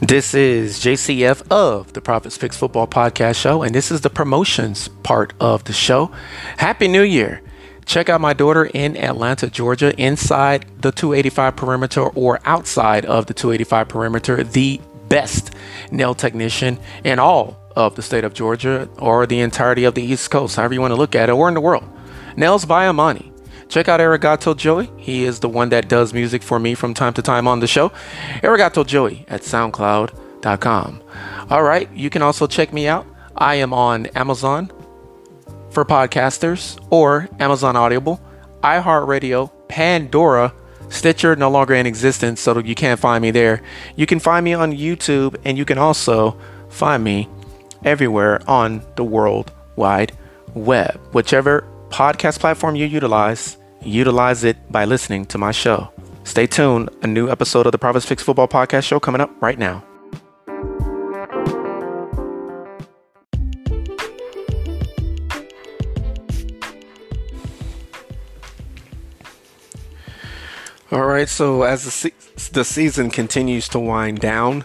This is JCF of the Prophets Picks Football Podcast Show, and this is the promotions part of the show. Happy New Year! Check out my daughter in Atlanta, Georgia, inside the 285 perimeter or outside of the 285 perimeter, the best nail technician in all of the state of Georgia or the entirety of the East Coast, however you want to look at it, or in the world. Nails by Amani. Check out Arigato Joey. He is the one that does music for me from time to time on the show. Arigato Joey at SoundCloud.com. All right, you can also check me out. I am on Amazon for podcasters or Amazon Audible, iHeartRadio, Pandora, Stitcher no longer in existence, so you can't find me there. You can find me on YouTube, and you can also find me everywhere on the World Wide Web. Whichever podcast platform you utilize, utilize it by listening to my show. Stay tuned. A new episode of the Prophets Picks Football Podcast Show coming up right now. All right, so as the, se- the season continues to wind down,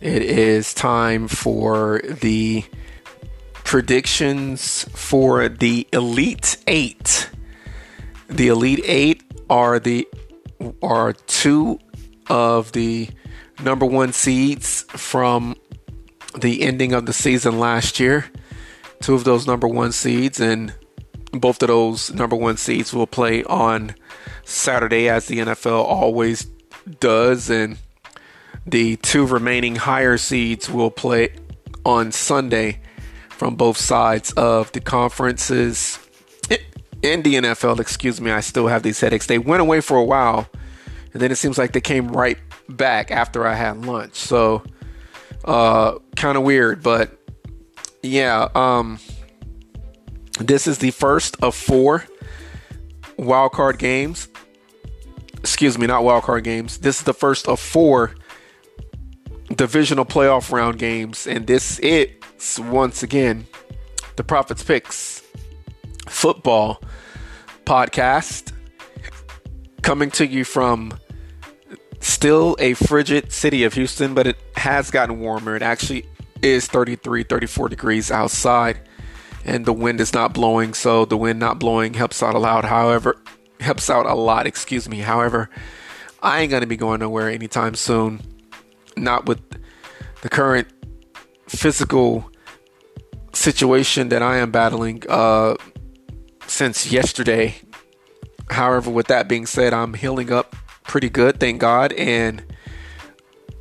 it is time for the predictions for the Elite Eight. The Elite Eight are the are two of the number one seeds from the ending of the season last year. Two of those number one seeds, and both of those number one seeds will play on Saturday, as the NFL always does, and the two remaining higher seeds will play on Sunday from both sides of the conferences. In the NFL, excuse me, I still have these headaches. They went away for a while, and then it seems like they came right back after I had lunch. So, uh, kind of weird, but yeah, um, this is the first of four wild card games excuse me, not wild card games. This is the first of four divisional playoff round games, and this is once again the Prophets Picks football podcast coming to you from still a frigid city of Houston, but it has gotten warmer. It actually is 33, 34 degrees outside, and the wind is not blowing, so the wind not blowing helps out a lot. However, helps out a lot, excuse me. However, I ain't to be going nowhere anytime soon. Not with the current physical situation that I am battling uh, since yesterday. However, with that being said, I'm healing up pretty good, thank God, and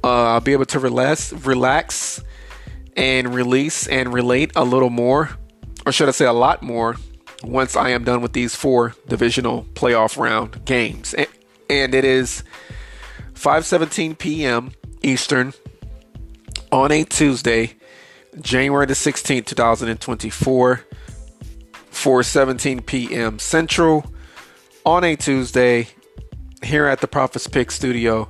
uh, I'll be able to relax, relax, and release and relate a little more, or should I say, a lot more once I am done with these four divisional playoff round games. And and it is 5:17 p.m. Eastern on a Tuesday, January the 16th, 2024, 4:17 p.m. Central on a Tuesday here at the Prophets Pick Studio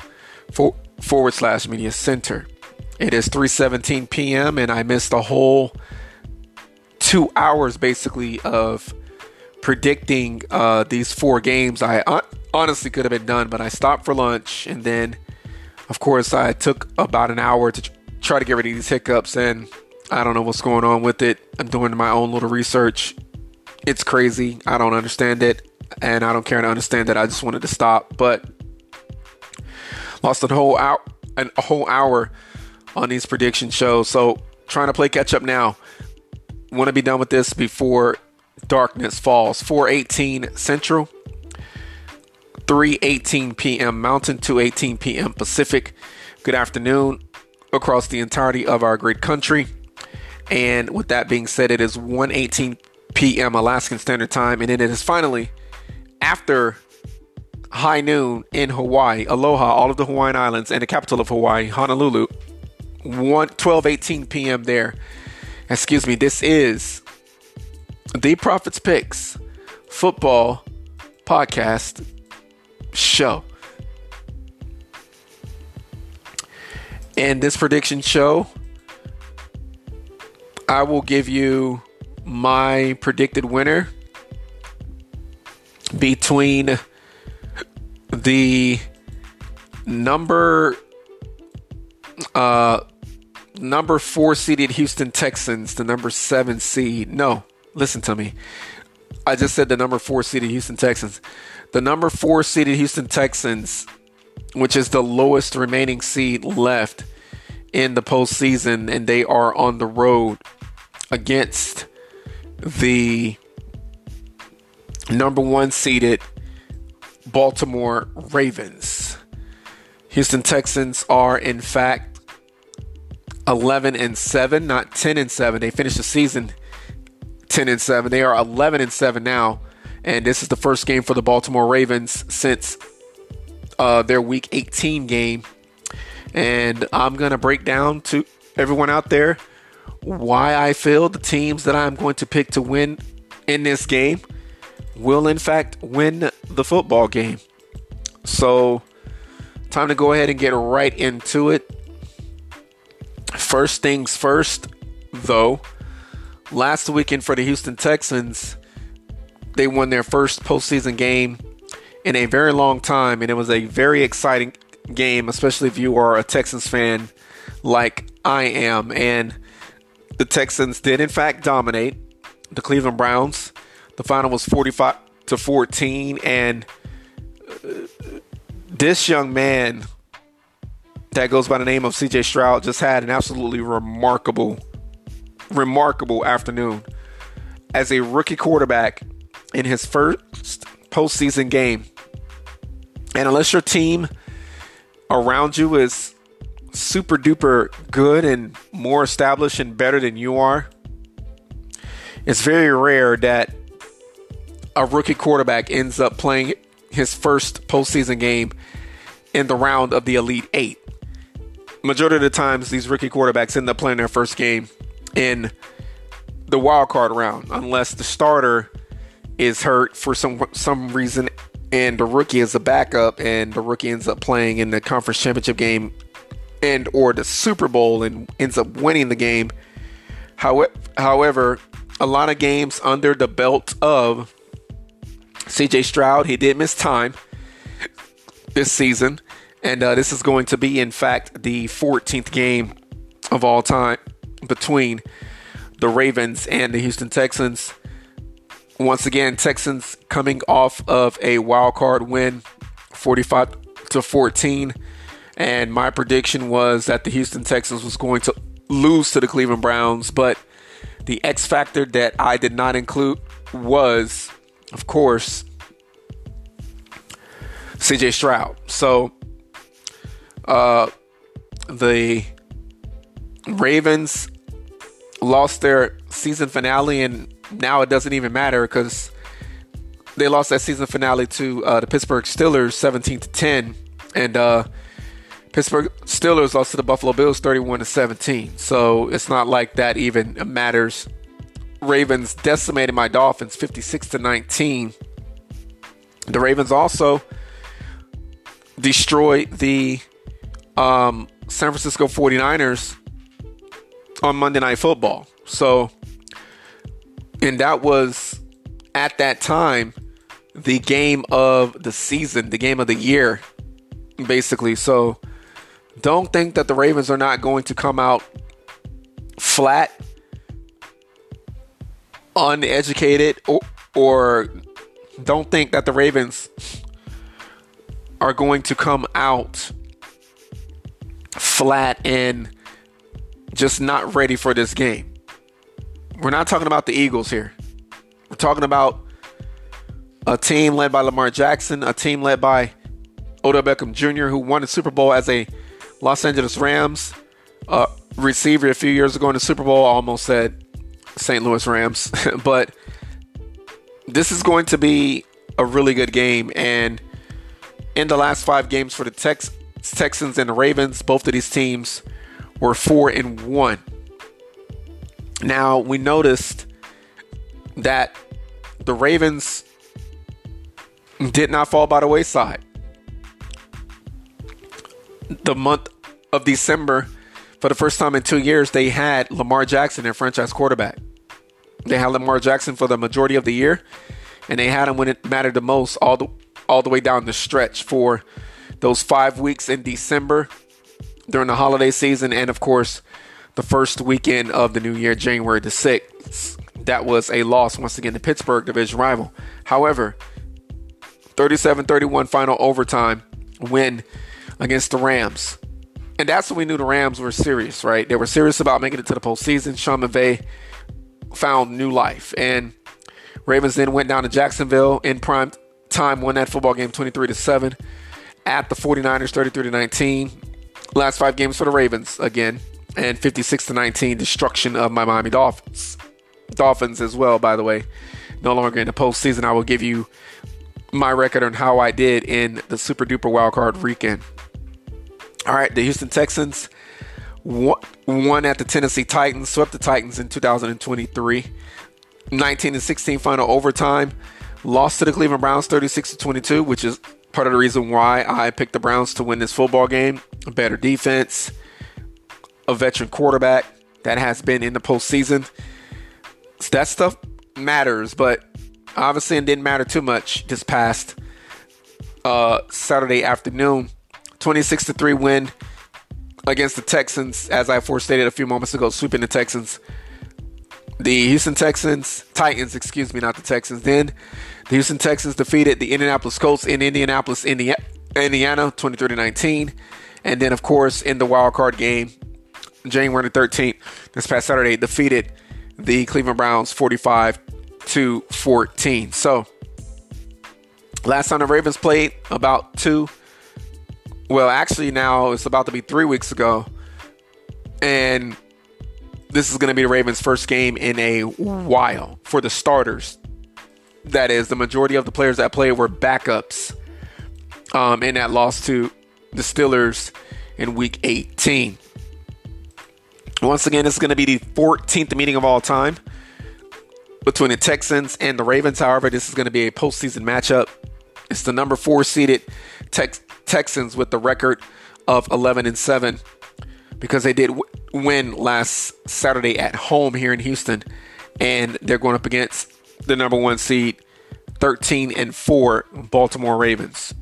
for, forward slash Media Center. It is 3:17 p.m. and I missed a whole two hours basically of predicting uh, these four games. I honestly could have been done, but I stopped for lunch and then, of course, I took about an hour to try to get rid of these hiccups. And I don't know what's going on with it. I'm doing my own little research. It's crazy. I don't understand it, and I don't care to understand it. I just wanted to stop, but lost a whole hour, a whole hour on these prediction shows. So trying to play catch up now. Want to be done with this before darkness falls 418 central 3:18 p.m. Mountain, 2:18 p.m. Pacific. Good afternoon across the entirety of our great country. And with that being said, it is 1:18 p.m. Alaskan Standard Time, and it is finally after high noon in Hawaii, Aloha, all of the Hawaiian Islands, and the capital of Hawaii, Honolulu. 1 12:18 p.m. there. Excuse me. This is the Prophets Picks football podcast show. In this prediction show, I will give you my predicted winner between the number uh, number four seeded Houston Texans, the number seven seed. No, listen to me. I just said the number four seeded Houston Texans. The number four seeded Houston Texans, which is the lowest remaining seed left in the postseason, and they are on the road against the number one seeded Baltimore Ravens. Houston Texans are, in fact, 11 and 7, not 10 and 7. They finished the season 10 and 7. They are 11 and 7 now. And this is the first game for the Baltimore Ravens since uh, their week 18 game. And I'm to break down to everyone out there why I feel the teams that I'm going to pick to win in this game will, in fact, win the football game. So, time to go ahead and get right into it. First things first, though, last weekend for the Houston Texans, they won their first postseason game in a very long time, and it was a very exciting game, especially if you are a Texans fan like I am. And the Texans did, in fact, dominate the Cleveland Browns. The final was 45 to 14, and uh, this young man that goes by the name of CJ Stroud just had an absolutely remarkable, remarkable afternoon as a rookie quarterback in his first postseason game. And unless your team around you is super duper good and more established and better than you are, it's very rare that a rookie quarterback ends up playing his first postseason game in the round of the Elite Eight. Majority of the times, these rookie quarterbacks end up playing their first game in the wild card round, unless the starter is hurt for some some reason and the rookie is a backup and the rookie ends up playing in the conference championship game and or the Super Bowl and ends up winning the game. However, a lot of games under the belt of CJ Stroud, he did miss time this season, and uh, this is going to be, in fact, the 14th game of all time between the Ravens and the Houston Texans. Once again, Texans coming off of a wild card win, 45 to 14. And my prediction was that the Houston Texans was going to lose to the Cleveland Browns, but the X factor that I did not include was, of course, CJ Stroud. So, uh, the Ravens lost their season finale, and now it doesn't even matter because they lost that season finale to uh, the Pittsburgh Steelers, seventeen to ten, and uh, Pittsburgh Steelers lost to the Buffalo Bills 31 to 17. So it's not like that even matters. Ravens decimated my Dolphins 56 to 19. The Ravens also destroyed the um, San Francisco 49ers on Monday Night Football. So, and that was at that time the game of the season, the game of the year, basically. So, don't think that the Ravens are not going to come out flat, uneducated, or, or don't think that the Ravens are going to come out flat and just not ready for this game. We're not talking about the Eagles here. We're talking about a team led by Lamar Jackson, a team led by Odell Beckham Jr., who won the Super Bowl as a Los Angeles Rams uh, receiver a few years ago in the Super Bowl. I almost said St. Louis Rams, but this is going to be a really good game. And in the last five games for the Tex- Texans and the Ravens, both of these teams were four and one. Now we noticed that the Ravens did not fall by the wayside the month of December, for the first time in two years, they had Lamar Jackson, their franchise quarterback. They had Lamar Jackson for the majority of the year, and they had him when it mattered the most, all the all the way down the stretch for those five weeks in December during the holiday season, and of course, the first weekend of the new year, January the 6th. That was a loss once again to Pittsburgh, division rival. However, 37 31 final overtime win against the Rams. And that's when we knew the Rams were serious, right? They were serious about making it to the postseason. Sean McVay found new life. And Ravens then went down to Jacksonville in prime time, won that football game 23 to 7 at the 49ers 33 to 19. Last five games for the Ravens again, and 56 to 19 destruction of my Miami Dolphins. Dolphins as well, by the way. No longer in the postseason. I will give you my record on how I did in the super duper wildcard weekend. All right, the Houston Texans won at the Tennessee Titans, swept the Titans in 2023. 19 and 16 final overtime. Lost to the Cleveland Browns 36 to 22, which is part of the reason why I picked the Browns to win this football game. Better defense, a veteran quarterback that has been in the postseason. So that stuff matters, but obviously it didn't matter too much this past uh, Saturday afternoon. 26 to 3 win against the Texans, as I forestated a few moments ago, sweeping the Texans. The Houston Texans, Titans, excuse me, not the Texans. Then the Houston Texans defeated the Indianapolis Colts in Indianapolis, Indiana, 23 to 19. And then, of course, in the wild card game, January 13th, this past Saturday, defeated the Cleveland Browns 45 to 14. So, last time the Ravens played about two well, actually, now it's about to be three weeks ago. And this is going to be the Ravens' first game in a while for the starters. That is, the majority of the players that played were backups um, in that loss to the Steelers in week 18. Once again, this is going to be the 14th meeting of all time between the Texans and the Ravens. However, this is going to be a postseason matchup. It's the number four seeded Tex- Texans with the record of 11 and 7 because they did w- win last Saturday at home here in Houston, and they're going up against the number one seed, 13 and 4 Baltimore Ravens.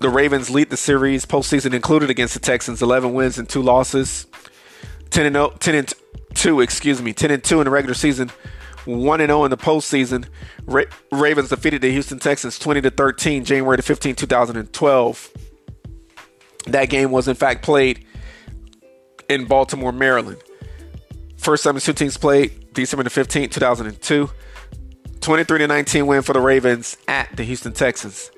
The Ravens lead the series postseason included against the Texans, 11 wins and two losses, 10 and 0, 10 and 2, excuse me, 10 and 2 in the regular season, 1 and 0 in the postseason. Ra- Ravens defeated the Houston Texans 20 to 13 January the 15th, 2012. That game was in fact played in Baltimore, Maryland. First time the two teams played December the 15th, 2002. 23 to 19 win for the Ravens at the Houston Texans.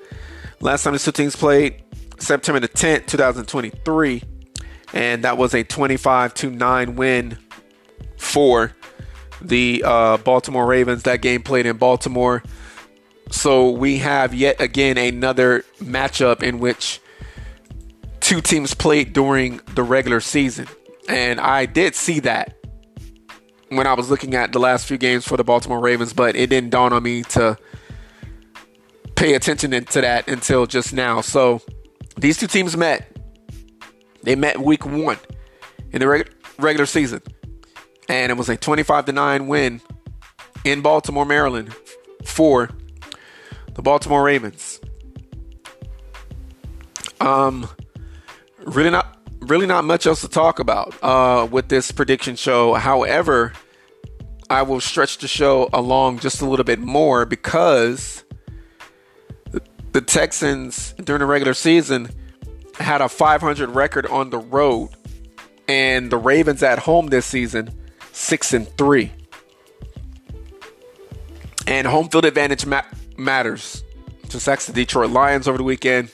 Last time the two teams played September the 10th, 2023, and that was a 25 to 9 win for the uh, Baltimore Ravens. That game played in Baltimore. So we have yet again another matchup in which two teams played during the regular season. And I did see that when I was looking at the last few games for the Baltimore Ravens, but it didn't dawn on me to pay attention to that until just now. So these two teams met. They met week one in the reg- regular season and it was a 25 to 9 win in Baltimore, Maryland for the Baltimore Ravens. Um really not really not much else to talk about uh with this prediction show. However, I will stretch the show along just a little bit more because the Texans during the regular season had a 500 record on the road and the Ravens at home this season six and three. And home field advantage ma- matters. Just ask the Detroit Lions over the weekend.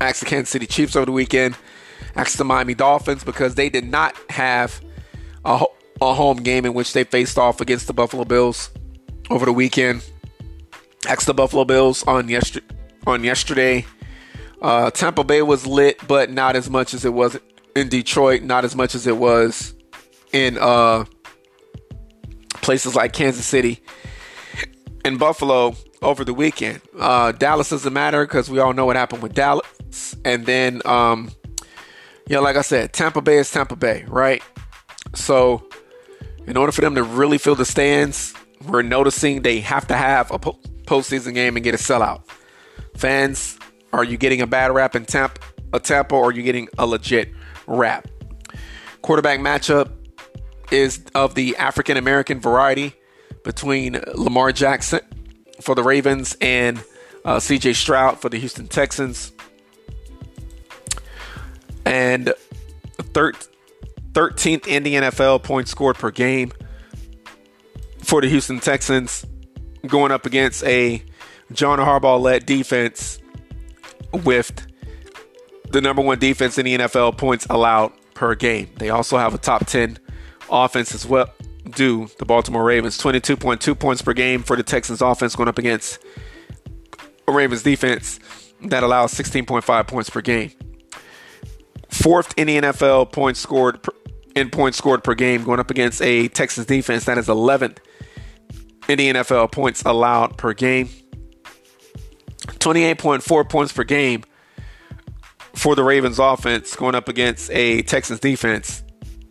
Ask the Kansas City Chiefs over the weekend. Ask the Miami Dolphins because they did not have a, ho- a home game in which they faced off against the Buffalo Bills over the weekend. Ask the Buffalo Bills on yesterday. On yesterday, uh, Tampa Bay was lit, but not as much as it was in Detroit. Not as much as it was in uh, places like Kansas City and Buffalo over the weekend. Uh, Dallas doesn't matter because we all know what happened with Dallas. And then, um, yeah, like I said, Tampa Bay is Tampa Bay, right? So, in order for them to really fill the stands, we're noticing they have to have a po- postseason game and get a sellout. Fans, are you getting a bad rap in Tampa? a Tampa or you're getting a legit rap? Quarterback matchup is of the African American variety between Lamar Jackson for the Ravens and uh, CJ Stroud for the Houston Texans. And thir- 13th in the NFL points scored per game for the Houston Texans, going up against a John Harbaugh led defense with the number one defense in the NFL points allowed per game. They also have a top 10 offense as well. Do the Baltimore Ravens 22.2 points per game for the Texans offense going up against a Ravens defense that allows 16.5 points per game. Fourth in the NFL points scored in points scored per game going up against a Texans defense that is 11th in the NFL points allowed per game. 28.4 points per game for the Ravens offense going up against a Texans defense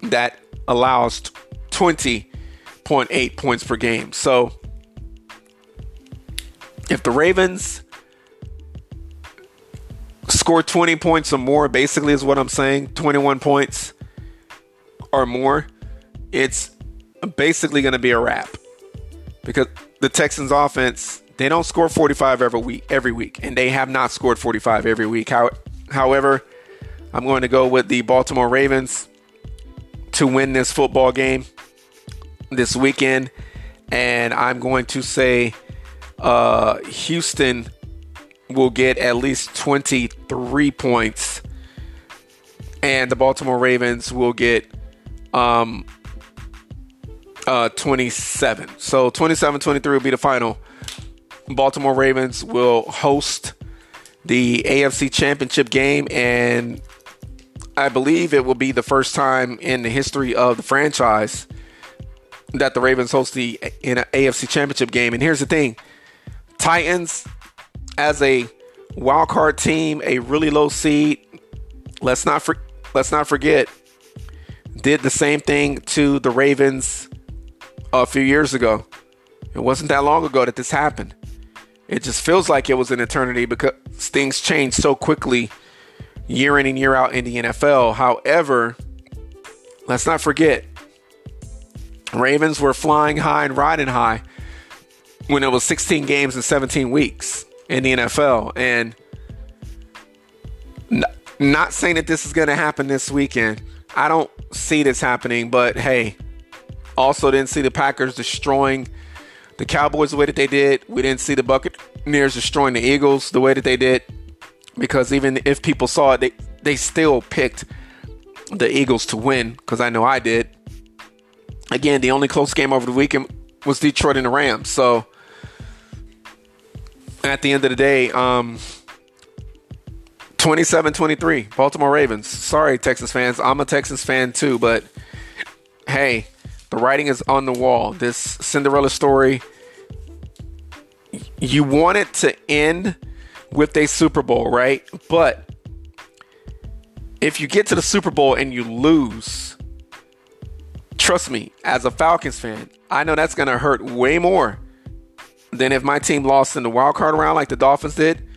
that allows 20.8 points per game. So if the Ravens score 20 points or more, basically is what I'm saying, 21 points or more, it's basically going to be a wrap. Because the Texans offense, they don't score 45 every week, every week, and they have not scored 45 every week. How, however, I'm going to go with the Baltimore Ravens to win this football game this weekend, and I'm going to say uh, Houston will get at least 23 points, and the Baltimore Ravens will get um, uh, 27. So 27 23 will be the final. Baltimore Ravens will host the AFC Championship game, and I believe it will be the first time in the history of the franchise that the Ravens host the in an AFC Championship game. And here's the thing: Titans, as a wild card team, a really low seed. Let's not for, let's not forget, did the same thing to the Ravens a few years ago. It wasn't that long ago that this happened. It just feels like it was an eternity because things change so quickly year in and year out in the NFL. However, let's not forget, Ravens were flying high and riding high when it was 16 games in 17 weeks in the NFL. And not saying that this is going to happen this weekend. I don't see this happening, but hey, also didn't see the Packers destroying the Cowboys the way that they did. We didn't see the Buccaneers destroying the Eagles the way that they did. Because even if people saw it, they, they still picked the Eagles to win, because I know I did. Again, the only close game over the weekend was Detroit and the Rams. So at the end of the day, um, 27-23, Baltimore Ravens. Sorry, Texas fans. I'm a Texas fan too, but hey, the writing is on the wall. This Cinderella story, you want it to end with a Super Bowl, right? But if you get to the Super Bowl and you lose, trust me, as a Falcons fan, I know that's going to hurt way more than if my team lost in the wild card round like the Dolphins did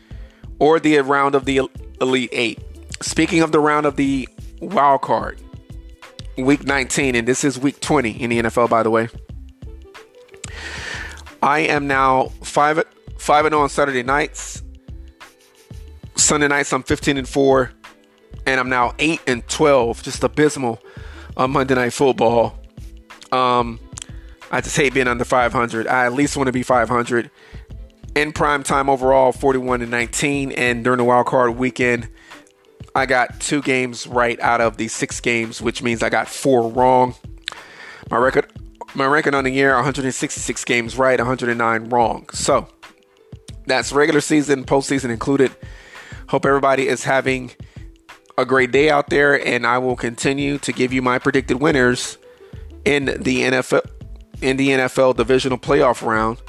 or the round of the Elite Eight. Speaking of the round of the wild card, week 19, and this is week 20 in the NFL, by the way. I am now 5 5 and 0 on Saturday nights. Sunday nights, I'm 15 and 4. And I'm now 8 and 12, just abysmal on Monday Night Football. Um, I just hate being under 500. I at least want to be 500. In prime time overall, 41 and 19. And during the wild card weekend, I got two games right out of the six games, which means I got four wrong. My record, my record on the year: 166 games right, 109 wrong. So that's regular season, postseason included. Hope everybody is having a great day out there, and I will continue to give you my predicted winners in the NFL in the NFL divisional playoff round.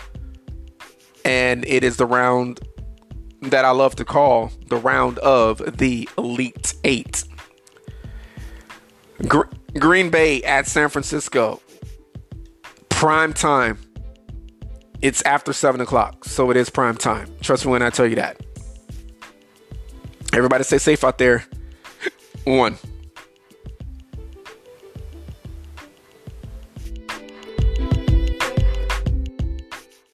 And it is the round that I love to call the round of the Elite Eight. Gr- Green Bay at San Francisco. Prime time. It's after 7 o'clock, so it is prime time. Trust me when I tell you that. Everybody stay safe out there. One.